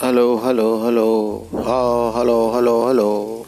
Hello, hello, hello. Oh, hello, hello, hello.